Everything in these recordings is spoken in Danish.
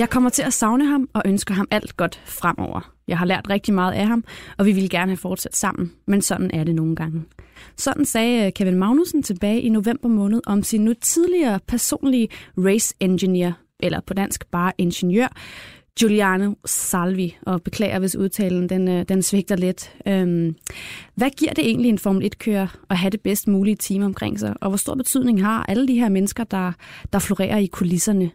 Jeg kommer til at savne ham og ønsker ham alt godt fremover. Jeg har lært rigtig meget af ham, og vi ville gerne have fortsat sammen, men sådan er det nogle gange. Sådan sagde øh, Kevin Magnussen tilbage i november måned om sin nu tidligere personlige race engineer, eller på dansk bare ingeniør, Giuliano Salvi, og beklager, hvis udtalen den, øh, den svigter lidt. Øhm, hvad giver det egentlig en Formel 1-kører at have det bedst mulige team omkring sig, og hvor stor betydning har alle de her mennesker, der, der florerer i kulisserne?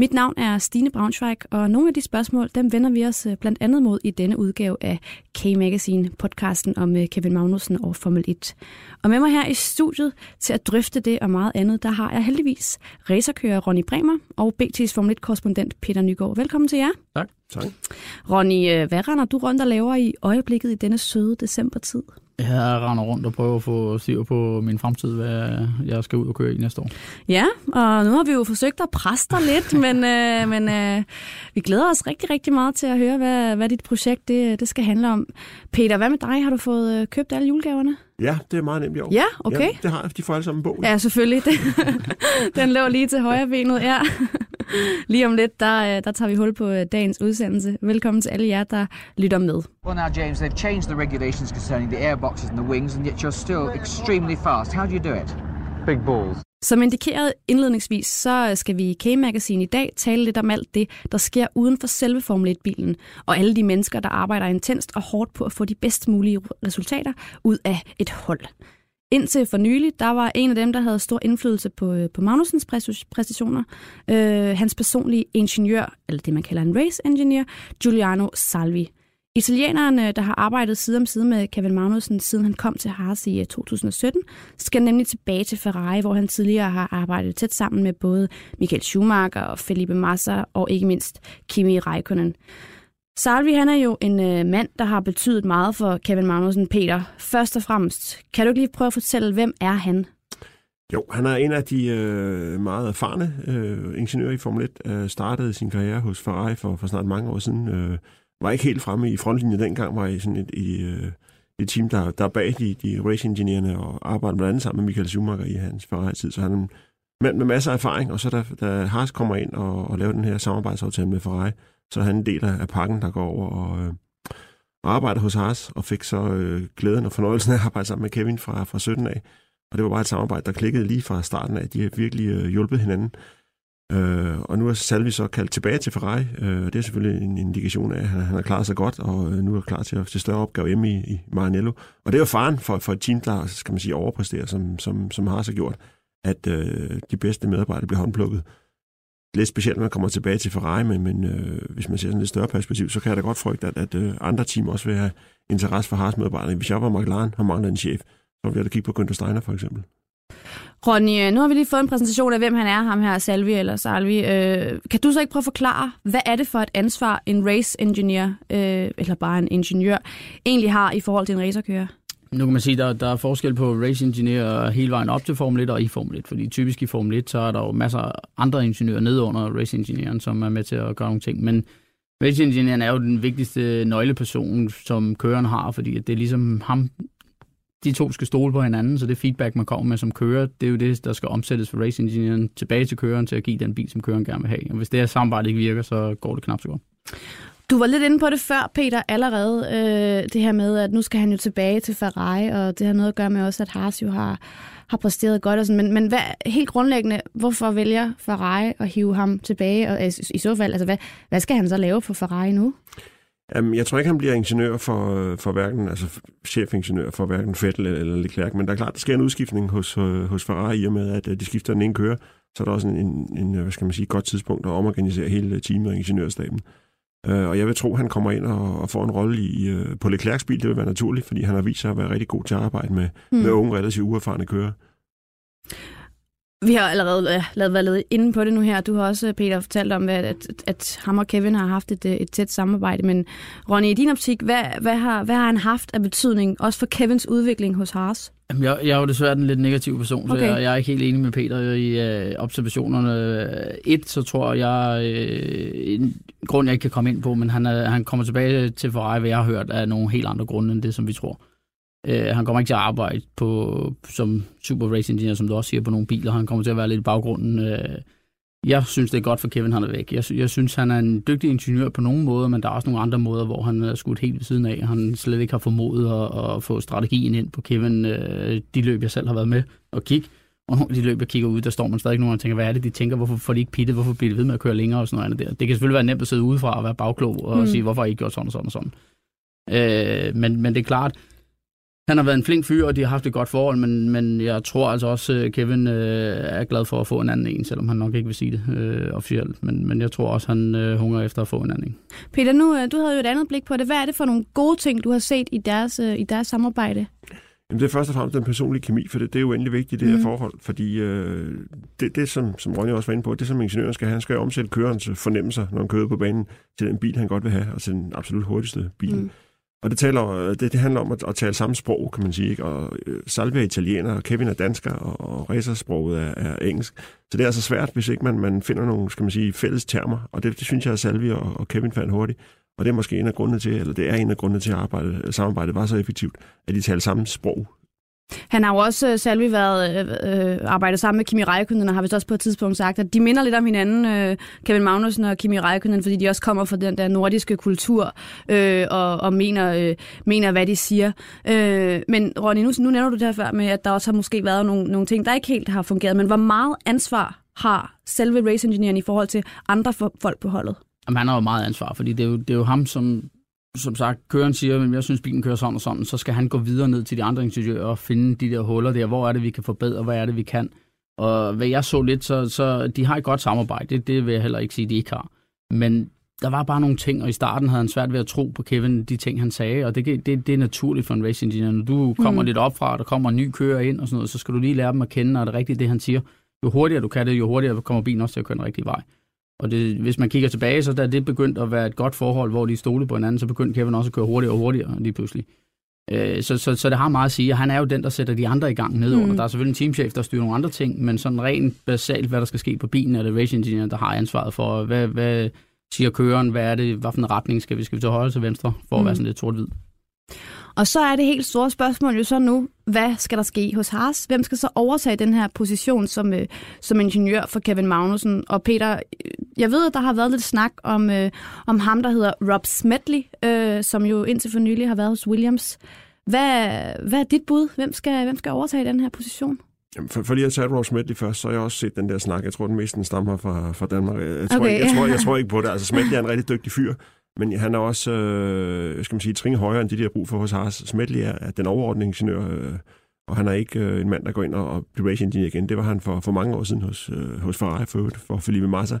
Mit navn er Stine Braunschweig, og nogle af de spørgsmål, dem vender vi os øh, blandt andet mod i denne udgave af K-Magazine, podcasten om øh, Kevin Magnussen og Formel 1. Og med mig her i studiet til at drøfte det og meget andet, der har jeg heldigvis racerkører Ronny Bremer og BT's Formel 1-korrespondent Peter Nygaard. Velkommen til jer. Tak tak. Ronny, øh, hvad render du rundt og laver i øjeblikket i denne søde decembertid? Jeg render rundt og prøver at få styr på min fremtid, hvad jeg skal ud og køre i næste år. Ja, og nu har vi jo forsøgt at presse dig lidt, men, øh, men øh, vi glæder os rigtig, rigtig meget til at høre, hvad, hvad dit projekt det, det skal handle om. Peter, hvad med dig? Har du fået øh, købt alle julegaverne? Ja, det er meget nemt i år. Ja, okay. Ja, det har jeg. De får alle sammen bog. Ja, selvfølgelig. Den lå lige til højre benet, ja. Lige om lidt, der, øh, der tager vi hul på øh, dagens udsendelse. Velkommen til alle jer, der lytter med. Well now, James, they've changed the regulations concerning the airboxes and the wings, and yet you're still extremely fast. How do you do it? Big balls. Som indikeret indledningsvis, så skal vi i K-Magazine i dag tale lidt om alt det, der sker uden for selve Formel 1-bilen, og alle de mennesker, der arbejder intenst og hårdt på at få de bedst mulige resultater ud af et hold. Indtil for nylig, der var en af dem, der havde stor indflydelse på, øh, på Magnusens præstationer, øh, hans personlige ingeniør, eller det man kalder en race engineer, Giuliano Salvi. Italieneren, der har arbejdet side om side med Kevin Magnussen, siden han kom til Haas i øh, 2017, skal nemlig tilbage til Ferrari, hvor han tidligere har arbejdet tæt sammen med både Michael Schumacher og Felipe Massa og ikke mindst Kimi Räikkönen. Salvi han er jo en øh, mand, der har betydet meget for Kevin Magnussen. Peter, først og fremmest, kan du ikke lige prøve at fortælle, hvem er han? Jo, han er en af de øh, meget erfarne øh, ingeniører i Formel 1. Øh, startede sin karriere hos Ferrari for, for snart mange år siden. Øh, var ikke helt fremme i frontlinjen dengang, var i sådan et, i, øh, et team, der, der bag de, de race-ingeniørerne og arbejdede blandt andet sammen med Michael Schumacher i hans Ferrari-tid. Så han er en mand med masser af erfaring, og så da, da Haas kommer ind og, og laver den her samarbejdsaftale med Ferrari, så er han en del af pakken, der går over og, øh, og arbejder hos Haas, og fik så øh, glæden og fornøjelsen af at arbejde sammen med Kevin fra, fra 17 af. Og det var bare et samarbejde, der klikkede lige fra starten af. De har virkelig øh, hjulpet hinanden. Øh, og nu er Salvi så kaldt tilbage til Ferrari, øh, og det er selvfølgelig en indikation af, at han, han har klaret sig godt, og øh, nu er klar til at til større opgave hjemme i, i Maranello. Og det er jo faren for, for et team, der skal man sige, overpræsterer, som, som, som har så gjort, at øh, de bedste medarbejdere bliver håndplukket. Lidt specielt, når man kommer tilbage til Ferrari, men, men øh, hvis man ser sådan et større perspektiv, så kan jeg da godt frygte, at, at øh, andre team også vil have interesse for Haas medarbejderne. Hvis jeg var McLaren og manglede en chef, så ville jeg da kigge på Günther Steiner for eksempel. Ronny, øh, nu har vi lige fået en præsentation af, hvem han er, ham her, Salvi eller Salvi. Øh, kan du så ikke prøve at forklare, hvad er det for et ansvar, en race engineer, øh, eller bare en ingeniør, egentlig har i forhold til en racerkører? Nu kan man sige, at der, der er forskel på race engineer hele vejen op til Formel 1 og i Formel 1, fordi typisk i Formel 1, så er der jo masser af andre ingeniører nede under race engineeren, som er med til at gøre nogle ting, men race engineeren er jo den vigtigste nøgleperson, som køreren har, fordi det er ligesom ham, de to skal stole på hinanden, så det feedback, man kommer med som kører, det er jo det, der skal omsættes for race engineeren tilbage til køreren til at give den bil, som køreren gerne vil have. Og hvis det her samarbejde ikke virker, så går det knap så godt. Du var lidt inde på det før, Peter, allerede. Øh, det her med, at nu skal han jo tilbage til Ferrari, og det har noget at gøre med også, at Haas jo har, har præsteret godt. Og sådan. Men, men hvad, helt grundlæggende, hvorfor vælger Ferrari at hive ham tilbage? Og øh, i, i så fald, altså, hvad, hvad skal han så lave for Ferrari nu? Jamen, jeg tror ikke, han bliver ingeniør for, for hverken, altså chefingeniør for hverken Vettel eller Leclerc, men der er klart, der sker en udskiftning hos, øh, hos Ferrari i og med, at øh, de skifter den ene kører, så er der også en, en, en hvad skal man sige, godt tidspunkt at omorganisere hele teamet og ingeniørstaben. Øh, og jeg vil tro, at han kommer ind og, og får en rolle i, uh, på Leclercs bil. Det vil være naturligt, fordi han har vist sig at være rigtig god til at arbejde med, mm. med unge, relativt uerfarne kører. Vi har allerede lavet, været inde på det nu her. Du har også, Peter, fortalt om, at, at, at ham og Kevin har haft et, et tæt samarbejde. Men Ronny, i din optik, hvad, hvad, har, hvad har han haft af betydning, også for Kevins udvikling hos Haas? Jamen, jeg, jeg er jo desværre den lidt negative person, Okay. så jeg, jeg er ikke helt enig med Peter i øh, observationerne. Et, så tror jeg, øh, en grund, jeg ikke kan komme ind på, men han, er, han kommer tilbage til Ferrari, hvad jeg har hørt, af nogle helt andre grunde end det, som vi tror. Øh, han kommer ikke til at arbejde på, som super race engineer, som du også siger, på nogle biler. Han kommer til at være lidt i baggrunden. Øh, jeg synes, det er godt for Kevin, han er væk. Jeg, jeg synes, han er en dygtig ingeniør på nogle måder, men der er også nogle andre måder, hvor han er skudt helt ved siden af. Han slet ikke har formået at, at få strategien ind på Kevin. Øh, de løb, jeg selv har været med og kigge, og de løb, jeg kigger ud, der står man stadig nogen og tænker, hvad er det, de tænker? Hvorfor får de ikke pittet? Hvorfor bliver de ved med at køre længere og sådan noget andet der? Det kan selvfølgelig være nemt at sidde udefra og være bagklog og mm. sige, hvorfor har I ikke gjort sådan og sådan og sådan. Øh, men, men det er klart, han har været en flink fyr, og de har haft et godt forhold, men, men jeg tror altså også, at Kevin øh, er glad for at få en anden en, selvom han nok ikke vil sige det øh, officielt. Men, men jeg tror også, han øh, hungrer efter at få en anden en. Peter, nu, øh, du havde jo et andet blik på det. Hvad er det for nogle gode ting, du har set i deres, øh, i deres samarbejde? Jamen, det er først og fremmest den personlige kemi, for det, det er jo endelig vigtigt i det her Mhm. forhold, fordi øh, det, det som, som Ronny også var inde på, det som ingeniøren skal have, han skal omsætte kørens fornemmelser, når han kører på banen, til den bil, han godt vil have, og til den absolut hurtigste bil. Mm. Og det, taler, øh, det, det handler om at, at tale samme sprog, kan man sige. Ikke? Og øh, Salve er italiener, og Kevin er dansker, og, og racersproget er, er engelsk. Så det er altså svært, hvis ikke man, man finder nogle, skal man sige, fælles termer. Og det, det synes jeg, at Salve og, og Kevin fandt hurtigt. Og det er måske en af grundene til, eller det er en af grundene til, at arbejde, samarbejdet var så effektivt, at de talte samme sprog. Han har jo også, selv Salvi, været, øh, øh, arbejdet sammen med Kimi Räikkönen, og har vist også på et tidspunkt sagt, at de minder lidt om hinanden, øh, Kevin Magnussen og Kimi Räikkönen, fordi de også kommer fra den der nordiske kultur, øh, og, og mener, øh, mener, hvad de siger. Øh, men Ronny, nu, nu nævner du det her før med, at der også har måske været nogle, nogle ting, der ikke helt har fungeret, men hvor meget ansvar har selve race i forhold til andre for, folk på holdet? Jamen, han har jo meget ansvar, fordi det er jo, det er jo ham, som, som sagt, køren siger, at jeg synes, bilen kører sådan og sådan, så skal han gå videre ned til de andre ingeniører og finde de der huller der, hvor er det, vi kan forbedre, hvad er det, vi kan. Og hvad jeg så lidt, så, så de har et godt samarbejde, det, det vil jeg heller ikke sige, de ikke har. Men der var bare nogle ting, og i starten havde han svært ved at tro på Kevin, de ting, han sagde, og det, det, det er naturligt for en race engineer. Når du kommer Mm. lidt op fra, og der kommer en ny kører ind og sådan noget, så skal du lige lære dem at kende, og er det rigtigt, det han siger. Jo hurtigere du kan det, jo hurtigere kommer bilen også til at køre den rigtige vej. Og det, hvis man kigger tilbage, så da det begyndte at være et godt forhold, hvor de stolede på hinanden, så begyndte Kevin også at køre hurtigere og hurtigere lige pludselig. Øh, så, så, så det har meget at sige, han er jo den, der sætter de andre i gang nedover. Mm. Mm. Der er selvfølgelig en teamchef, der styrer nogle andre ting, men sådan rent basalt, hvad der skal ske på bilen, er det race engineer, der har ansvaret for, hvad, hvad siger køren, hvad er det, hvad for en retning skal vi, skal vi til højre til venstre, for at Mm. være sådan lidt sort-hvid. Og så er det helt store spørgsmål jo så nu, hvad skal der ske hos Haas? Hvem skal så overtage den her position som, øh, som ingeniør for Kevin Magnussen? Og Peter, jeg ved, at der har været lidt snak om, øh, om ham, der hedder Rob Smedley, øh, som jo indtil for nylig har været hos Williams. Hvad, hvad er dit bud? Hvem skal, hvem skal overtage den her position? Jamen, for, for lige at tage Ross Smedley først, så har jeg også set den der snak. Jeg tror, den mest den stammer fra, fra Danmark. Jeg tror, Okay. okay. jeg, tror, jeg tror ikke på det. Altså, Smedley er en rigtig dygtig fyr, men han er også, øh, skal man sige, tringe højere end de, de har brug for hos Haas. Smedley er, er den overordnede ingeniør, øh, og han er ikke øh, en mand, der går ind og, og bliver race engineer igen. Det var han for, for mange år siden hos, øh, hos Ferrari, for, for Felipe Massa.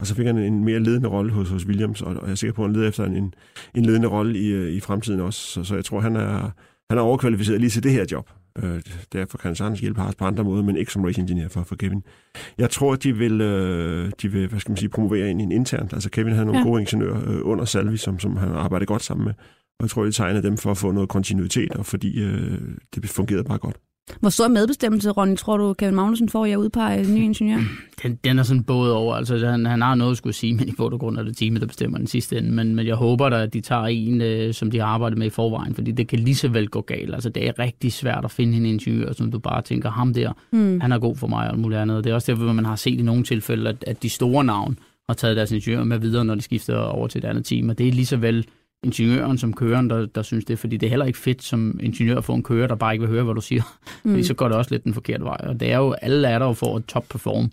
Og så fik han en mere ledende rolle hos, hos Williams, og, og jeg er sikker på, at han leder efter en, en ledende rolle i, øh, i fremtiden også. Så, så jeg tror, han er, han er overkvalificeret lige til det her job. Øh, derfor kan han sagtens hjælpe Haas på andre måder, men ikke som race engineer for, for Kevin. Jeg tror, de vil, øh, de vil hvad skal man sige, promovere ind i en internt. Altså Kevin havde nogle Ja. gode ingeniører øh, under Salvi, som, som han arbejder godt sammen med. Og jeg tror, de tegnede dem for at få noget kontinuitet, og fordi øh, det fungerede bare godt. Hvor stor medbestemmelse, Ronny, tror du, Kevin Magnussen får i at udpege en ny ingeniør? Den, den er sådan både over, altså han, han har noget at skulle sige, men i bund og grund er det teamet, der bestemmer den sidste ende. Men, men jeg håber da, at de tager en, øh, som de har arbejdet med i forvejen, fordi det kan lige så vel gå galt. Altså det er rigtig svært at finde en ingeniør, som du bare tænker, ham der, Hmm. han er god for mig og muligt andet. Det er også derfor, man har set i nogle tilfælde, at, at de store navn har taget deres ingeniør med videre, når de skifter over til et andet team. Og det er lige så vel ingeniøren som køreren, der, der synes det, fordi det er heller ikke fedt som ingeniør at få en kører, der bare ikke vil høre, hvad du siger. Mm. Fordi så går det også lidt den forkerte vej. Og det er jo, alle er der jo for at top perform.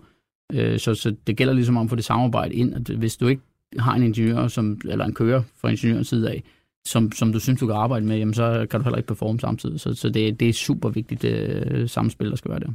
Øh, så, så det gælder ligesom om at få det samarbejde ind, at hvis du ikke har en ingeniør, som, eller en kører fra ingeniørens side af, som, som du synes, du kan arbejde med, jamen så kan du heller ikke performe samtidig. Så, så det, det er super vigtigt øh, samspil, der skal være der.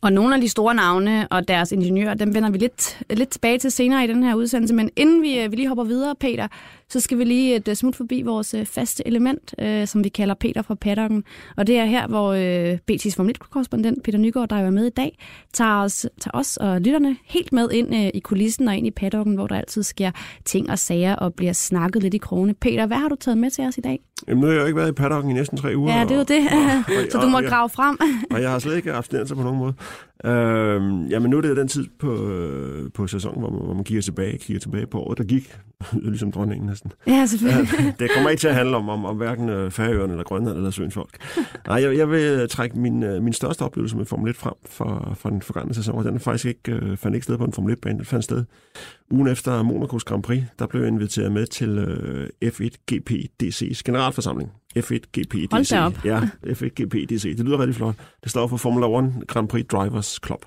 Og nogle af de store navne og deres ingeniører, dem vender vi lidt, lidt tilbage til senere i den her udsendelse. Men inden vi, øh, vi lige hopper videre, Peter, så skal vi lige et øh, smut forbi vores øh, faste element, øh, som vi kalder Peter fra paddocken. Og det er her, hvor øh, BT's Formel 1-korrespondent Peter Nygaard, der er med i dag, tager os, tager os og lytterne helt med ind øh, i kulissen og ind i paddocken, hvor der altid sker ting og sager og bliver snakket lidt i krone. Peter, hvad har du taget med til os i dag? Jamen, nu har jeg jo ikke været i paddocken i næsten tre uger. Ja, det er jo det. Og, og, så du må og, grave frem. og jeg har slet ikke abstinenser på nogen måde. Øhm, jamen, nu er det den tid på, øh, på sæsonen, hvor man, hvor man kigger tilbage, kigger tilbage på året, der gik. ligesom dronningen næsten. Ja, selvfølgelig. det kommer ikke til at handle om, om, om hverken øh, Færøerne eller Grønland eller Søens folk. Nej, jeg, jeg vil øh, trække min, øh, min største oplevelse med Formel 1 frem for, for den forgangne sæson, og den er faktisk ikke, øh, fandt ikke sted på en Formel 1-bane. Den fandt sted ugen efter Monacos Grand Prix. Der blev jeg inviteret med til øh, F1 GPDC's generalforsamling. F1 GPDC. Hold da op. Ja, F1 GPDC. Det lyder rigtig flot. Det står for Formula 1 Grand Prix Drivers Club.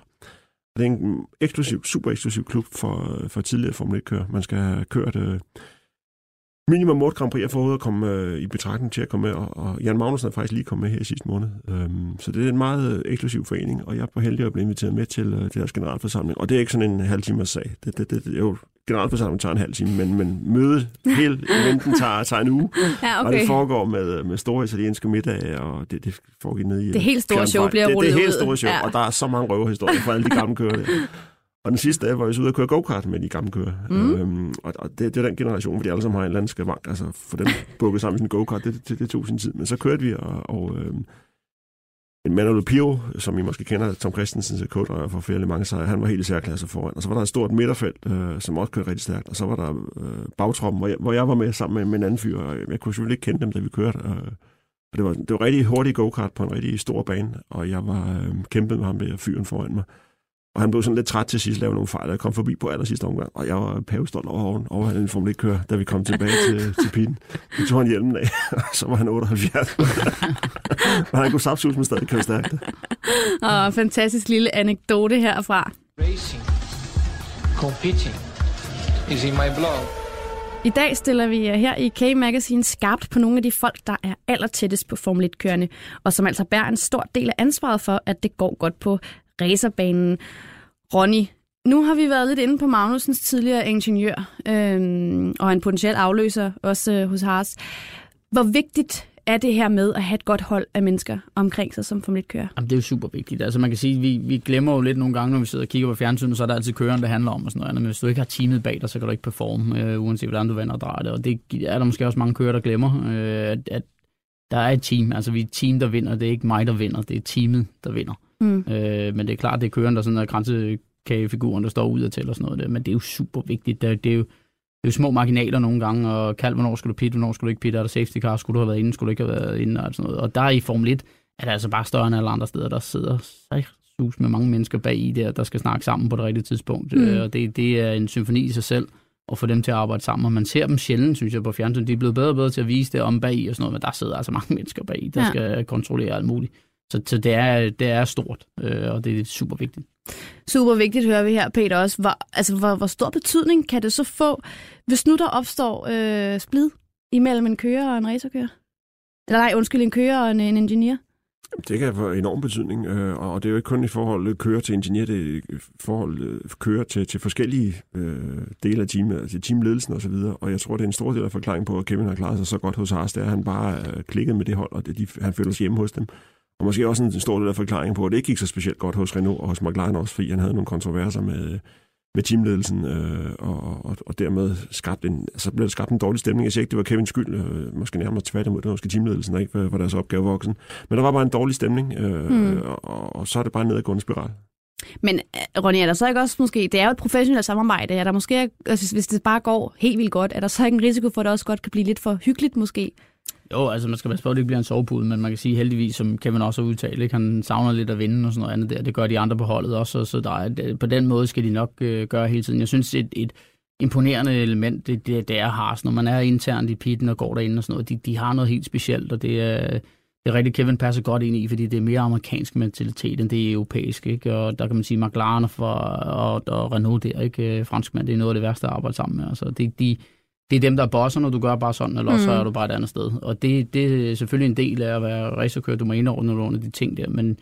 Det er en eksklusiv, super eksklusiv klub for, for tidligere Formel 1-kører. Man skal have kørt øh, minimum 8 Grand Prix for at komme øh, i betragtning til at komme med, og, og Jan Magnussen er faktisk lige kommet med her i sidste måned. Øhm, så det er en meget øh, eksklusiv forening, og jeg er heldig at blive inviteret med til, øh, deres generalforsamling. Og det er ikke sådan en halv timers sag. Det, det, det, det, jo, generalforsamlingen tager en halv time, men, men mødet, hele eventen tager, tager en uge. Ja, Og okay. det foregår med, med store italienske middage, og det, det foregår nede i... Det helt store show bliver det, det rullet er helt ud. store show, ja. og der er så mange røverhistorier fra alle de gamle kører der. Og den sidste dag var jeg så ude at køre go-kart med de gamle kører. Mm. Øhm, og, og det, det, er den generation, hvor de alle sammen har en eller anden skavank. Altså for dem bukket sammen i en go-kart, det, det, det, tog sin tid. Men så kørte vi, og, og øhm, en Manuel Pio, som I måske kender, Tom Christensens co for flere mange sejre, han var helt i særklasse foran. Og så var der et stort midterfelt, øh, som også kørte rigtig stærkt. Og så var der øh, bagtroppen, hvor jeg, hvor jeg var med sammen med, med en anden fyr. Og jeg kunne selvfølgelig ikke kende dem, da vi kørte. Øh, og det var, det var rigtig hurtigt go-kart på en rigtig stor bane, og jeg var øh, kæmpet med ham der fyren foran mig. Og han blev sådan lidt træt til sidst, lavede nogle fejl, og jeg kom forbi på aller sidste omgang, og jeg var pavestolt over, over han en Formel 1-kører, da vi kom tilbage til, til pitten. Så tog han hjelmen af, og så var han 78. Men han kunne sapsus med stadig køre stærkt. Og en fantastisk lille anekdote herfra. Racing, competing is in my blood. I dag stiller vi jer her i K-Magazine skarpt på nogle af de folk, der er allertættest på Formel 1-kørende, og som altså bærer en stor del af ansvaret for, at det går godt på racerbanen. Ronny, nu har vi været lidt inde på Magnusens tidligere ingeniør, øh, og en potentiel afløser også øh, hos Haas. Hvor vigtigt er det her med at have et godt hold af mennesker omkring sig som Formel 1-kører? Jamen, det er jo super vigtigt. Altså, man kan sige, vi, vi glemmer jo lidt nogle gange, når vi sidder og kigger på fjernsynet, så er der altid køren, det handler om og sådan noget andet. Men hvis du ikke har teamet bag dig, så kan du ikke performe, øh, uanset hvordan du vender og drejer det. Og det er der måske også mange kører, der glemmer, øh, at, at der er et team. Altså, vi er et team, der vinder. Det er ikke mig, der vinder. Det er teamet, der vinder. Mm. Øh, men det er klart, det er køren, der sådan er grænsekagefiguren, der står ud og og sådan noget. Der. Men det er jo super vigtigt. Det er, det er jo det er jo små marginaler nogle gange, og kald, hvornår skulle du pit, hvornår skulle du ikke pit, er der safety car, skulle du have været inde, skulle du ikke have været inde, og sådan noget. Og der i Formel 1 er det altså bare større end alle andre steder, der sidder sus med mange mennesker bag i der, der skal snakke sammen på det rigtige tidspunkt. Mm. Mm. Og det, det er en symfoni i sig selv, at få dem til at arbejde sammen. Og man ser dem sjældent, synes jeg, på fjernsyn. De er blevet bedre og bedre til at vise det om bag i og sådan noget, men der sidder altså mange mennesker bag i, der ja. skal kontrollere alt muligt. Så, så det, er, det er stort, øh, og det er super vigtigt. Super vigtigt, hører vi her, Peter, også. Hvor, altså, hvor, hvor stor betydning kan det så få, hvis nu der opstår øh, splid imellem en kører og en racerkører? Eller nej, undskyld, en kører og en, en ingeniør? Det kan få enorm betydning, øh, og det er jo ikke kun i forhold til kører til ingeniør, det er i forhold øh, kører til, til forskellige øh, dele af teamet, altså teamledelsen osv., og jeg tror, det er en stor del af forklaringen på, at Kevin har klaret sig så godt hos Haas, det er, at han bare klikket med det hold, og det, de, han føler sig hjemme hos dem. Og måske også en stor del af forklaringen på, at det ikke gik så specielt godt hos Renault og hos McLaren også, fordi han havde nogle kontroverser med, med teamledelsen, øh, og, og, og dermed skabt en, så blev der skabt en dårlig stemning. Jeg siger ikke, det var Kevins skyld, øh, måske nærmere tværtimod, det var måske teamledelsen, der ikke var, deres opgave voksen. Men der var bare en dårlig stemning, øh, Hmm. hmm. og, og så er det bare en nedadgående spiral. Men øh, Ronny, er der så ikke også måske, det er jo et professionelt samarbejde, er der måske, altså, hvis det bare går helt vildt godt, er der så ikke en risiko for, at det også godt kan blive lidt for hyggeligt måske? Jo, altså man skal passe på, at det ikke bliver en sovepude, men man kan sige heldigvis, som Kevin også har udtalt, ikke? han savner lidt at vinde og sådan noget andet der. Det gør de andre på holdet også, så, så der er, på den måde skal de nok øh, gøre hele tiden. Jeg synes, et, et imponerende element, det, det, det er Haas, når man er internt i pitten og går derinde og sådan noget. De, de har noget helt specielt, og det er, det er rigtigt, Kevin passer godt ind i, fordi det er mere amerikansk mentalitet, end det er europæisk. Ikke? Og der kan man sige, McLaren og, for, og, og Renault der, ikke? Øh, franskmand, det er noget af det værste at arbejde sammen med. Altså, det, de, det er dem, der bosser, når du gør bare sådan, eller Mm. så er du bare et andet sted. Og det, det er selvfølgelig en del af at være racerkører. Du må indordne dig under de ting der, men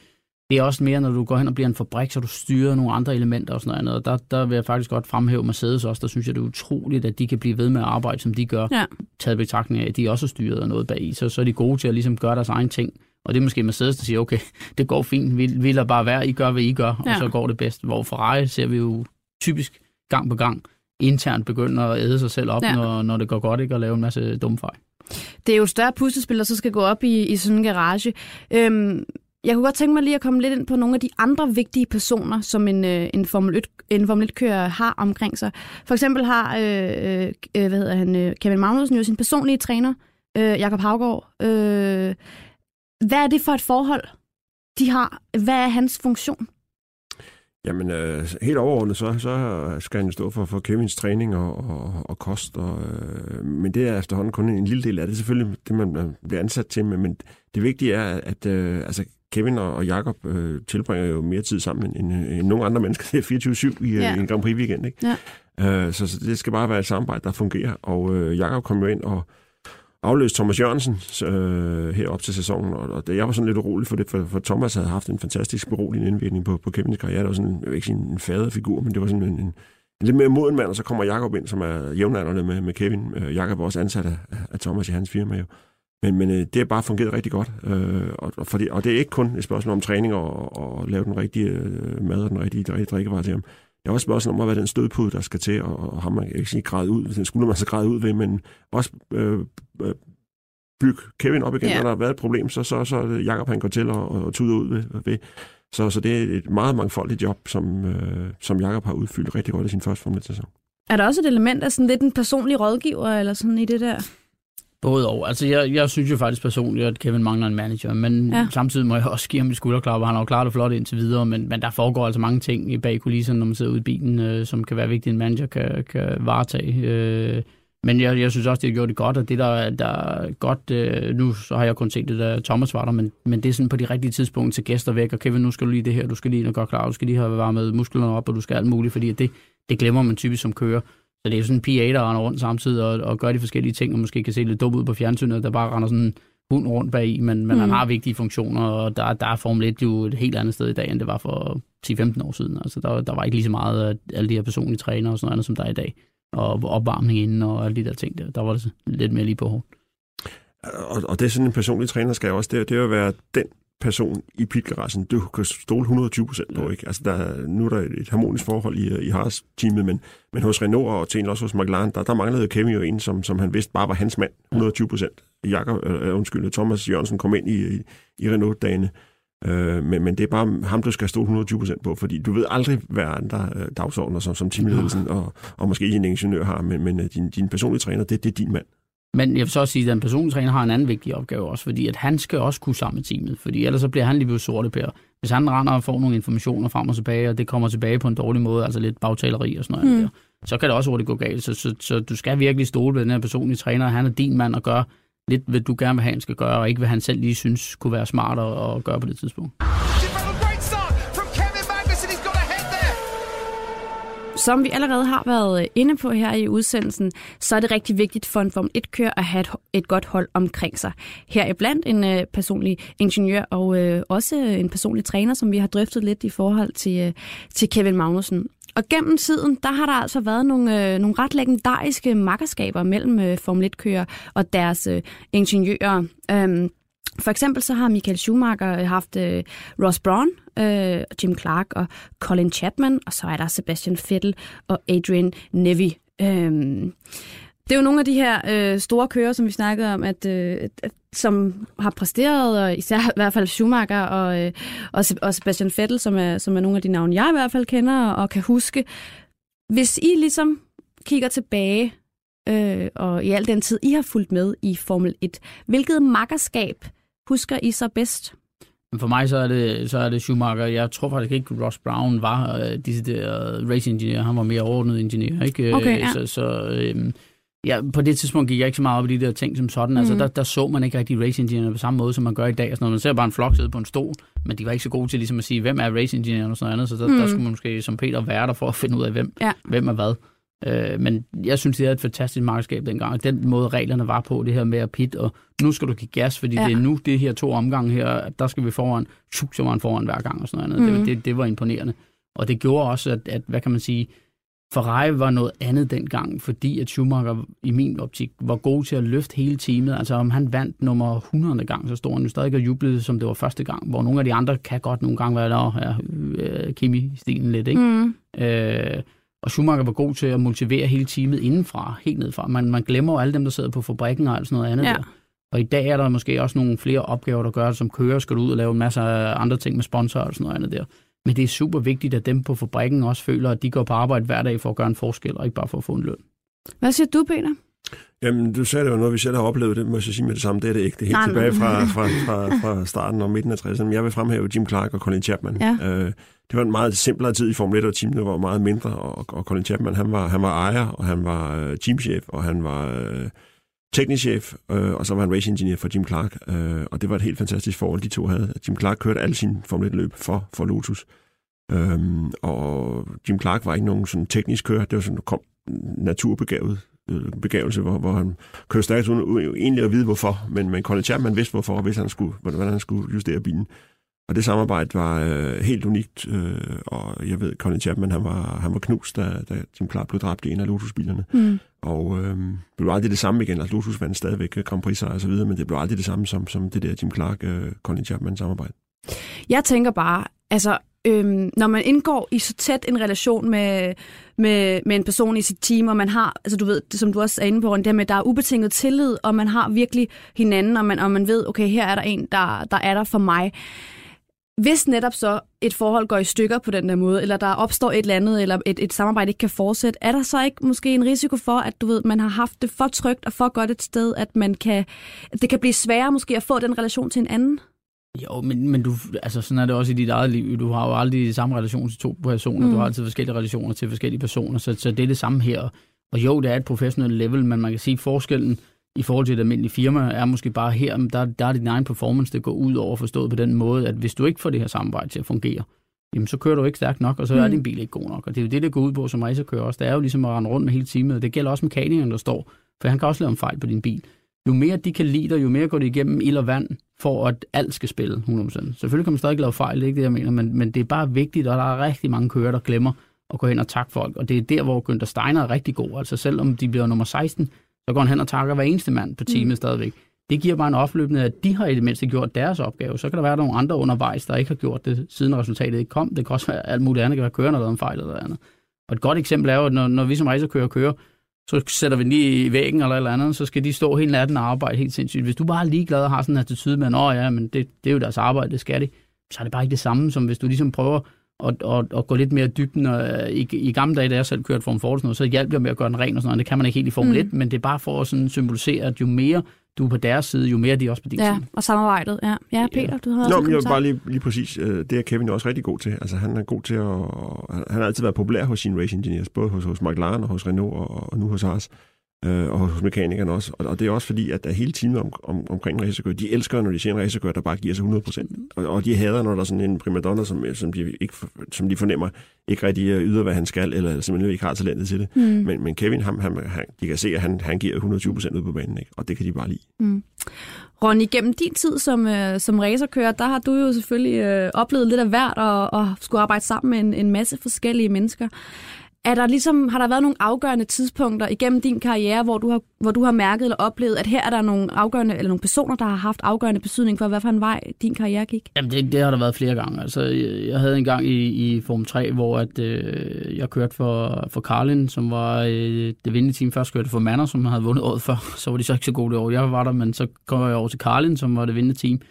det er også mere, når du går hen og bliver en fabrik, så du styrer nogle andre elementer og sådan noget andet. Og der, der vil jeg faktisk godt fremhæve Mercedes også. Der synes jeg, det er utroligt, at de kan blive ved med at arbejde, som de gør. Ja. Taget betragtning af, at de også er styret af noget bag i. Så, så er de gode til at ligesom gøre deres egen ting. Og det er måske Mercedes, der siger, okay, det går fint, vi, vi lader bare være, I gør, hvad I gør. Ja. og så går det bedst. Hvor Ferrari ser vi jo typisk gang på gang internt begynde at æde sig selv op, Ja. når, når det går godt, ikke? Og lave en masse dumme fejl. Det er jo et større puslespil, der så skal gå op i, i sådan en garage. Øhm, jeg kunne godt tænke mig lige at komme lidt ind på nogle af de andre vigtige personer, som en, øh, en Formel 1 en Formel 1-kører har omkring sig. For eksempel har øh, øh, hvad hedder han, øh, Kevin Magnussen jo sin personlige træner, øh, Jakob Havgaard. Øh, hvad er det for et forhold, de har? Hvad er hans funktion? Jamen, øh, helt overordnet, så, så skal han jo stå for, for Kevins træning og, og, og kost. Og, øh, men det er efterhånden kun en lille del af det. Selvfølgelig det, man bliver ansat til. Men, men det vigtige er, at øh, altså, Kevin og, og Jakob øh, tilbringer jo mere tid sammen end, end nogle andre mennesker. Det er 24-7 i, Ja. ja. en Grand Prix-weekend. Ikke? Ja. Øh, så, så det skal bare være et samarbejde, der fungerer. Og øh, Jakob kom jo ind og afløste Thomas Jørgensen øh, herop til sæsonen, og, og det, jeg var sådan lidt urolig for det, for, for Thomas havde haft en fantastisk beroligende indvirkning på, på Kevins karriere. Det var sådan, jeg vil ikke sige en faderfigur, men det var sådan en, en, en lidt mere moden mand, og så kommer Jakob ind, som er jævnaldrende med, med Kevin. Øh, Jakob er også ansat af, af Thomas i hans firma jo. Men, men øh, det har bare fungeret rigtig godt, øh, og, og, fordi, og det er ikke kun et spørgsmål om træning og, og lave den rigtige øh, mad og den rigtige, rigtige drikkevarer til ham. Det er også spørgsmål om være den stødpude, der skal til, og, og ham man ikke sige græde ud, den skulle man så græde ud ved, men også øh, øh, bygge Kevin op igen, Ja. når der har været et problem, så, så, så Jacob, han går til og, og tuder ud ved. ved. Så, så det er et meget mangfoldigt job, som, øh, som Jacob har udfyldt rigtig godt i sin første Formel 1-sæson. Er der også et element af sådan lidt en personlig rådgiver, eller sådan i det der? Både og. Altså, jeg, jeg synes jo faktisk personligt, at Kevin mangler en manager, men Ja. samtidig må jeg også give ham et skulderklap, og han har jo klaret det flot indtil videre, men, men der foregår altså mange ting i bag kulisserne, når man sidder ude i bilen, øh, som kan være vigtigt, en manager kan, kan varetage. Øh, men jeg, jeg synes også, det har gjort det godt, og det, der, der er godt, øh, nu så har jeg kun set det, der Thomas var der, men, men det er sådan på de rigtige tidspunkter til gæster væk, og Kevin, nu skal du lige det her, du skal lige gøre klar, du skal lige have varmet musklerne op, og du skal alt muligt, fordi det, det glemmer man typisk som kører. Så det er jo sådan en PA, der render rundt samtidig og, og gør de forskellige ting, og måske kan se lidt dum ud på fjernsynet, der bare render sådan en hund rundt bag i, men, men Mm. han har vigtige funktioner, og der, der er Formel 1 jo et helt andet sted i dag, end det var for 10-15 år siden. Altså der, der var ikke lige så meget af alle de her personlige trænere og sådan noget andet, som der er i dag. Og opvarmning inden og alle de der ting der. Der var det lidt mere lige på hårdt. Og, og det er sådan en personlig træner skal også, det, er- det er at være den person i pitgaragen, du kan stole 120 procent på. Ikke? Altså, der, er- nu er der et harmonisk forhold i, i Haas-teamet, men, men hos Renault og til også hos McLaren, der, der manglede Kevin jo en, som, som han vidste bare var hans mand, 120 procent. Jakob, øh, undskyld, Thomas Jørgensen kom ind i, i, i Renault-dagene. Øh, men, men det er bare ham, du skal stole 120 procent på, fordi du ved aldrig, hvad andre øh, dagsordner, som, som teamledelsen og, og måske en ingeniør har, men, men øh, din, din personlige træner, det, det er din mand. Men jeg vil så også sige, at den personlige træner har en anden vigtig opgave også, fordi at han skal også kunne sammen med teamet, fordi ellers så bliver han lige ved sorte pære. Hvis han render og får nogle informationer frem og tilbage, og det kommer tilbage på en dårlig måde, altså lidt bagtaleri og sådan noget, Mm. der, så kan det også hurtigt gå galt. Så, så, så du skal virkelig stole på den her personlige træner, han er din mand og gøre lidt, hvad du gerne vil have, han skal gøre, og ikke hvad han selv lige synes kunne være smart at, at gøre på det tidspunkt. Som vi allerede har været øh, inde på her i udsendelsen, så er det rigtig vigtigt for en Formel 1-kører at have et, et godt hold omkring sig. Her er blandt en øh, personlig ingeniør og øh, også en personlig træner, som vi har drøftet lidt i forhold til, øh, til Kevin Magnussen. Og gennem tiden, der har der altså været nogle, øh, nogle ret legendariske makkerskaber mellem øh, Formel 1-kører og deres øh, ingeniører. Øhm, for eksempel så har Michael Schumacher øh, haft øh, Ross Brown, øh, Jim Clark og Colin Chapman, og så er der Sebastian Vettel og Adrian Nevy. Øh, det er jo nogle af de her øh, store kører, som vi snakkede om, at, øh, som har præsteret, og især i hvert fald Schumacher og, øh, og, og Sebastian Vettel, som er, som er nogle af de navne, jeg i hvert fald kender og, og kan huske. Hvis I ligesom kigger tilbage, øh, og i al den tid, I har fulgt med i Formel 1, hvilket makkerskab husker I så bedst? For mig så er det, så er det Schumacher. Jeg tror faktisk ikke, at Ross Brown var øh, disse der race engineer. Han var mere overordnet ingeniør, ikke? Okay, ja. Så, så øh, ja, på det tidspunkt gik jeg ikke så meget op i de der ting som sådan. Altså, Mhm. der, der så man ikke rigtig race engineer på samme måde, som man gør i dag. Altså, når man ser bare en flok sidde på en stol, men de var ikke så gode til ligesom at sige, hvem er race engineer og sådan noget andet. Så der, Mhm. der skulle man måske som Peter være der for at finde ud af, hvem, Ja. hvem er hvad. Øh, men jeg synes, det er et fantastisk markedskab dengang. Og den måde, reglerne var på, det her med at pit, og nu skal du give gas, fordi ja. det er nu, det her to omgange her, der skal vi foran, tjuk, så var han foran hver gang og sådan noget. Mm. Det, det, det var imponerende. Og det gjorde også, at, at hvad kan man sige, Ferrari var noget andet dengang, fordi at Schumacher i min optik var god til at løfte hele teamet. Altså om han vandt nummer 100. gang, så stod han jo stadig og jublede, som det var første gang, hvor nogle af de andre kan godt nogle gange være der, ja, øh, Kimi-stilen lidt, ikke? Mm. Øh, og Schumacher var god til at motivere hele teamet indenfra, helt nedfra. Man, man glemmer jo alle dem, der sidder på fabrikken og alt sådan noget andet ja. der. Og i dag er der måske også nogle flere opgaver, der gør som kører, skal du ud og lave en masse andre ting med sponsorer og sådan noget andet der. Men det er super vigtigt, at dem på fabrikken også føler, at de går på arbejde hver dag for at gøre en forskel, og ikke bare for at få en løn. Hvad siger du, Peter? Jamen, du sagde det jo noget, vi selv har oplevet, det må jeg sige med det samme, det er det ikke. Det er helt nej, tilbage fra, fra, fra, fra starten og midten af 60'erne. Jeg vil fremhæve Jim Clark og Colin Chapman. Ja. Øh, det var en meget simplere tid i Formel 1, og teamene var meget mindre, og, og Colin Chapman, han var, han var ejer, og han var øh, teamchef, og han var øh, teknisk chef, øh, og så var han race engineer for Jim Clark, øh, og det var et helt fantastisk forhold, de to havde. Jim Clark kørte alle sine Formel 1-løb for, for Lotus, Øhm, og Jim Clark var ikke nogen sådan teknisk kører. Det var sådan, kom naturbegavet øh, begavelse, hvor, hvor han kørte stærkt uden egentlig at vide hvorfor, men, men Colin Chapman vidste hvorfor, hvis han skulle, hvordan han skulle justere bilen. Og det samarbejde var øh, helt unikt, øh, og jeg ved, Colin Chapman, han var, han var knust, da, da Jim Clark blev dræbt i en af Lotus-bilerne. Mm. Og øh, det blev aldrig det samme igen. Altså, Lotus vandt stadigvæk Grand Prix og så videre, men det blev aldrig det samme som, som det der Jim Clark, øh, Colin Chapman samarbejde. Jeg tænker bare, altså øhm, når man indgår i så tæt en relation med, med, med en person i sit team, og man har, altså du ved, som du også er inde på, det med, der er ubetinget tillid, og man har virkelig hinanden, og man, og man ved, okay, her er der en, der, der er der for mig. Hvis netop så et forhold går i stykker på den der måde, eller der opstår et eller andet, eller et, et samarbejde ikke kan fortsætte, er der så ikke måske en risiko for, at du ved, man har haft det for trygt og for godt et sted, at man kan, at det kan blive sværere måske at få den relation til en anden? Jo, men, men du, altså sådan er det også i dit eget liv. Du har jo aldrig samme relation til to personer. Mm. Du har altid forskellige relationer til forskellige personer, så, så det er det samme her. Og jo, det er et professionelt level, men man kan sige, at forskellen i forhold til et almindeligt firma er måske bare her, der, der er din egen performance, det går ud over forstået på den måde, at hvis du ikke får det her samarbejde til at fungere, jamen så kører du ikke stærkt nok, og så mm. er din bil ikke god nok. Og det er jo det, det går ud på som racerkører også. Det er jo ligesom at rende rundt med hele teamet. Det gælder også mekanikeren, der står, for han kan også lave en fejl på din bil jo mere de kan lide dig, jo mere går det igennem ild og vand, for at alt skal spille 100%. Selvfølgelig kan man stadig lave fejl, det er ikke det, jeg mener, men, men det er bare vigtigt, og der er rigtig mange kører, der glemmer at gå hen og takke folk, og det er der, hvor Günther Steiner er rigtig god. Altså selvom de bliver nummer 16, så går han hen og takker hver eneste mand på teamet mm. stadigvæk. Det giver bare en opløbende, at de har i det mindste gjort deres opgave. Så kan der være nogle andre undervejs, der ikke har gjort det, siden resultatet ikke kom. Det kan også være alt muligt andet, det kan være kørende, har en fejl eller andet. Og et godt eksempel er jo, at når, når vi som racerkører kører, så sætter vi den lige i væggen eller eller andet, så skal de stå hele natten og arbejde helt sindssygt. Hvis du bare er ligeglad og har sådan en attitude med, at ja, men det, det er jo deres arbejde, det skal de, så er det bare ikke det samme, som hvis du ligesom prøver at, at, at gå lidt mere dybden. Og, i, I gamle dage, da jeg selv kørte Formel Ford, så hjalp jeg med at gøre den ren og sådan noget. Det kan man ikke helt i Formel mm. 1, men det er bare for at sådan symbolisere, at jo mere du er på deres side, jo mere de er også på din ja, side. og samarbejdet. Ja, ja Peter, du har også Nå, men jeg vil bare lige, lige præcis, øh, det er Kevin jo også rigtig god til. Altså, han er god til at... Han har altid været populær hos sine race engineers, både hos, hos McLaren og hos Renault og, og nu hos Haas øh, og hos mekanikerne også. Og, og det er også fordi, at der hele tiden om, om, omkring racerkører, de elsker, når de ser en racerkører, der bare giver sig 100%. Og, og de hader, når der er sådan en primadonna, som, som, de, ikke, som de fornemmer ikke rigtig øh, yder, hvad han skal, eller simpelthen ikke har talentet til det. Mm. Men, men Kevin, ham, han, han, de kan se, at han, han giver 120% ud på banen, ikke? og det kan de bare lide. Mm. Ronny, gennem din tid som, øh, som racerkører, der har du jo selvfølgelig øh, oplevet lidt af hvert og, og skulle arbejde sammen med en, en masse forskellige mennesker. Er der ligesom, har der været nogle afgørende tidspunkter igennem din karriere, hvor du, har, hvor du har mærket eller oplevet, at her er der nogle afgørende eller nogle personer, der har haft afgørende betydning for, hvad for en vej din karriere gik? Jamen, det, det har der været flere gange. Altså, jeg havde en gang i, i Form 3, hvor at, øh, jeg kørte for, for Carlin, som var øh, det vindende team. Først kørte for Manner, som havde vundet året før. Så var de så ikke så gode det år. Jeg var der, men så kom jeg over til Carlin, som var det vindende team.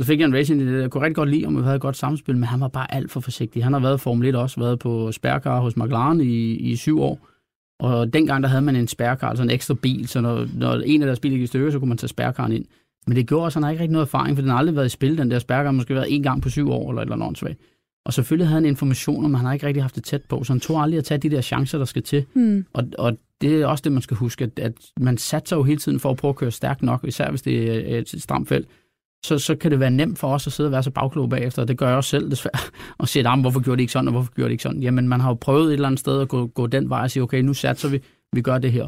Så fik jeg en racing det. Jeg kunne rigtig godt lide, om vi havde et godt samspil, men han var bare alt for forsigtig. Han har været Formel 1 også, været på spærkar hos McLaren i, i syv år. Og dengang der havde man en spærkar, altså en ekstra bil, så når, når en af deres biler gik i stykker, så kunne man tage spærkaren ind. Men det gjorde også, at han har ikke rigtig noget erfaring, for den har aldrig været i spil, den der spærkar. Måske været en gang på syv år, eller et eller andet Og selvfølgelig havde han informationer, men han har ikke rigtig haft det tæt på, så han tog aldrig at tage de der chancer, der skal til. Hmm. Og, og det er også det, man skal huske, at, at man satser jo hele tiden for at prøve at køre stærkt nok, især hvis det er et stramt felt så, så kan det være nemt for os at sidde og være så bagklog bagefter, og det gør jeg også selv desværre, og sige, ah, hvorfor gjorde de ikke sådan, og hvorfor gjorde de ikke sådan? Jamen, man har jo prøvet et eller andet sted at gå, gå den vej og sige, okay, nu satser vi, vi gør det her.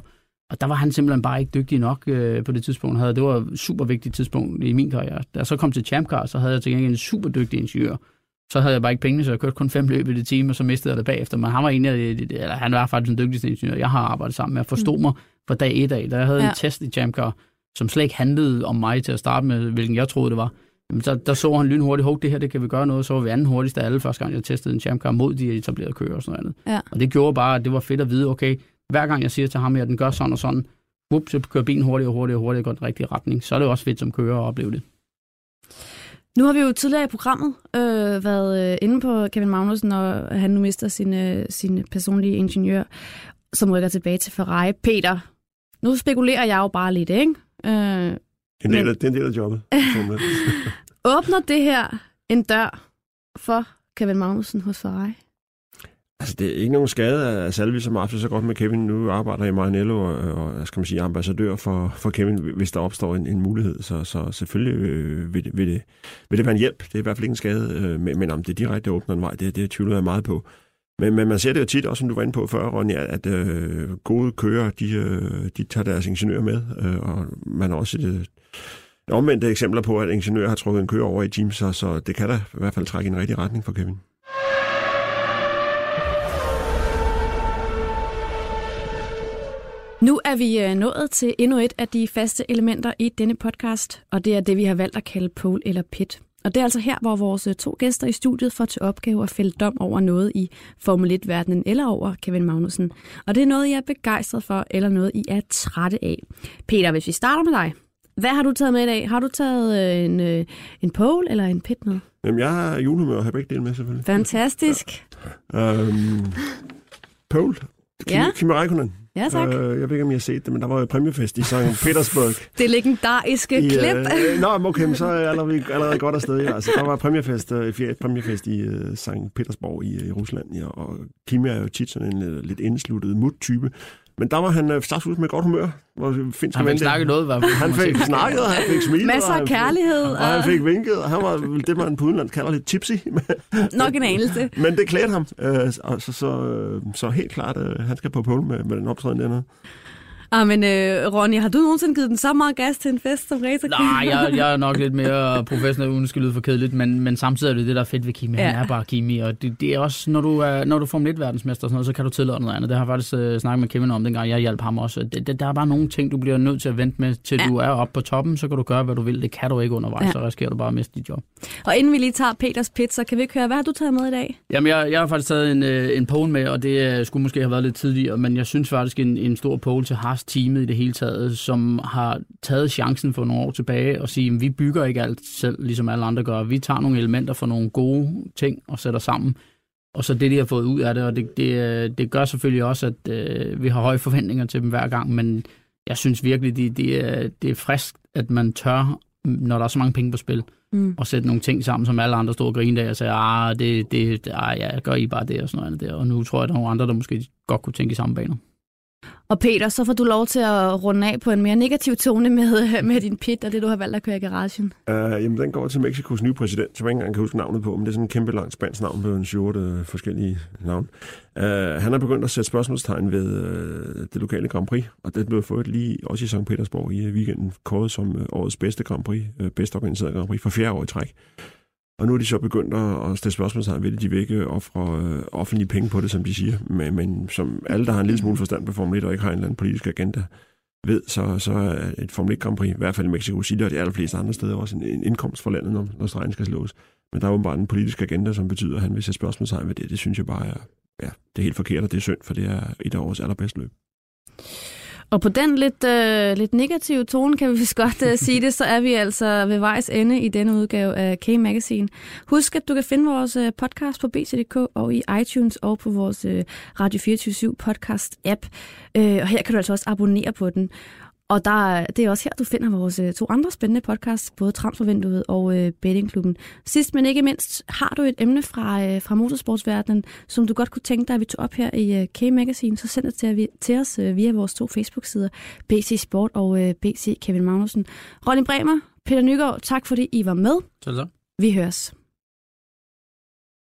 Og der var han simpelthen bare ikke dygtig nok øh, på det tidspunkt. Havde, det var et super vigtigt tidspunkt i min karriere. Da jeg så kom til Champ Car, så havde jeg til gengæld en super dygtig ingeniør. Så havde jeg bare ikke penge, så jeg kørte kun fem løb i det time, og så mistede jeg det bagefter. Men han var en af de, eller han var faktisk den dygtigste ingeniør, jeg har arbejdet sammen med. Jeg forstod mm. mig fra dag et af. Da jeg havde ja. en test i Champ Car, som slet ikke handlede om mig til at starte med, hvilken jeg troede det var. Jamen, så, der så han lynhurtigt, hov, det her, det kan vi gøre noget. Så var vi anden hurtigste af alle, første gang jeg testede en Champ Car mod de etablerede kører og sådan noget andet. Ja. Og det gjorde bare, at det var fedt at vide, okay, hver gang jeg siger til ham, at den gør sådan og sådan, whoop, så kører bilen hurtigere og hurtigere og hurtigere går den rigtige retning. Så er det også fedt som kører at opleve det. Nu har vi jo tidligere i programmet øh, været øh, inde på Kevin Magnussen, og han nu mister sin, øh, sin personlige ingeniør, som rykker tilbage til Ferrari. Peter, nu spekulerer jeg jo bare lidt, ikke? Øh, Det er en del Men- af, det er en del af jobbet. Formel 1. åbner det her en dør for Kevin Magnussen hos Ferrari? Altså, det er ikke nogen skade, at Salvi, som det så godt med Kevin, nu arbejder i Maranello og, og skal man sige, ambassadør for, for Kevin, hvis der opstår en, en mulighed. Så, så selvfølgelig øh, vil, det, vil, det, vil det være en hjælp. Det er i hvert fald ikke en skade. Øh, men, men om det direkte åbner en vej, det, det tvivler jeg meget på. Men, men man ser det jo tit, også som du var inde på før, Ronja, at øh, gode kører, de, øh, de tager deres ingeniør med. Øh, og man har også et, øh, omvendte eksempler på, at ingeniører har trukket en kører over i Teams, så, så det kan da i hvert fald trække i en rigtig retning for Kevin. Nu er vi øh, nået til endnu et af de faste elementer i denne podcast, og det er det, vi har valgt at kalde pole eller pit. Og det er altså her, hvor vores øh, to gæster i studiet får til opgave at fælde dom over noget i Formel 1-verdenen eller over Kevin Magnussen. Og det er noget, I er begejstret for, eller noget, I er trætte af. Peter, hvis vi starter med dig. Hvad har du taget med i dag? Har du taget øh, en, øh, en pole eller en pit med? Jamen, jeg har julehumør og har begge dele med, selvfølgelig. Fantastisk. Øhm, Paul. Kim, Ja. Kimi Räikkönen. Ja, tak. Øh, jeg ved ikke, om I har set det, men der var jo præmiefest i St. Petersburg. Det legendariske I, klip. Øh, nå, okay, men så er jeg allerede, allerede godt afsted. Ja. Altså, der var præmiefest, øh, Fiat præmiefest i øh, St. Petersborg i, øh, i Rusland. Ja, og Kimi er jo tit sådan en øh, lidt indsluttet mut-type. Men der var han øh, startet ud med godt humør. Hvor finsk Han fik snakket noget, fald. Han fik snakket, og han fik smilet. Masser af kærlighed. Og han fik vinket, og han var det, man på udenland kalder lidt tipsy. Nok en anelse. Men det klædte ham. Øh, og så, så, øh, så helt klart, øh, han skal på pole med, med den optræden dernede. Ah, men øh, Ronny, har du nogensinde givet den så meget gas til en fest som racer? Nej, jeg, jeg er nok lidt mere professionel, uden skal lyde for kedeligt, men, men samtidig er det det, der er fedt ved Kimi. Ja. Han er bare Kimi, og det, det er også, når du er, når du får lidt verdensmester og sådan noget, så kan du tillade noget andet. Det har jeg faktisk uh, snakket med Kevin om, dengang jeg hjalp ham også. Det, det, der er bare nogle ting, du bliver nødt til at vente med, til Ja. du er oppe på toppen, så kan du gøre, hvad du vil. Det kan du ikke undervejs, Ja. så risikerer du bare at miste dit job. Og inden vi lige tager Peters så kan vi ikke høre, hvad har du taget med i dag? Jamen, jeg, jeg har faktisk taget en, øh, en pole med, og det øh, skulle måske have været lidt tidligere, men jeg synes faktisk en, en stor pole til Haas-teamet i det hele taget, som har taget chancen for nogle år tilbage og sige, at vi bygger ikke alt selv, ligesom alle andre gør. Vi tager nogle elementer fra nogle gode ting og sætter sammen. Og så det, de har fået ud af det, og det, det, det gør selvfølgelig også, at øh, vi har høje forventninger til dem hver gang, men jeg synes virkelig, det, det, er, det er frisk, at man tør, når der er så mange penge på spil, Mm. og sætte nogle ting sammen, som alle andre stod og grinede af og sagde, ah, det, det, ah, ja, gør I bare det og sådan noget andet der. Og nu tror jeg, at der er nogle andre, der måske godt kunne tænke i samme baner. Og Peter, så får du lov til at runde af på en mere negativ tone med, med din pit, og det du har valgt at køre i garagen. Uh, jamen, den går til Mexikos nye præsident, som jeg ikke engang kan huske navnet på, men det er sådan en kæmpe lang spansk navn på en 7 uh, øh, forskellige navn. Uh, han har begyndt at sætte spørgsmålstegn ved uh, det lokale Grand Prix, og det blev fået lige også i St. Petersborg i uh, weekenden, kåret som uh, årets bedste Grand Prix, uh, bedst organiseret Grand Prix for fjerde år i træk. Og nu er de så begyndt at at stille spørgsmålstegn ved det. De vil ikke ofre øh, offentlige penge på det, som de siger. Men, men som alle, der har en lille smule forstand på Formel 1 og ikke har en eller anden politisk agenda, ved, så, så er et Formel 1 Grand Prix, i hvert fald i Mexico City og de allerfleste andre steder, også en, en indkomst for landet, når, når stregen skal slås. Men der er åbenbart en politisk agenda, som betyder, at han vil sætte spørgsmålstegn ved det. Det synes jeg bare er, ja, det er helt forkert, og det er synd, for det er et af årets allerbedste løb. Og på den lidt, øh, lidt negative tone, kan vi vist godt øh, sige det, så er vi altså ved vejs ende i denne udgave af K-Magazine. Husk, at du kan finde vores øh, podcast på BCDK og i iTunes og på vores øh, Radio 24 podcast app. Øh, og her kan du altså også abonnere på den. Og der, det er også her, du finder vores øh, to andre spændende podcasts, både Transfervinduet og øh, Bettingklubben. Sidst, men ikke mindst, har du et emne fra, øh, fra motorsportsverdenen, som du godt kunne tænke dig, at vi tog op her i øh, K-Magazine, så send det til, til os øh, via vores to Facebook-sider, BC Sport og øh, BC Kevin Magnussen. Ronny Bremer, Peter Nygaard, tak fordi I var med. Selv så. Vi høres.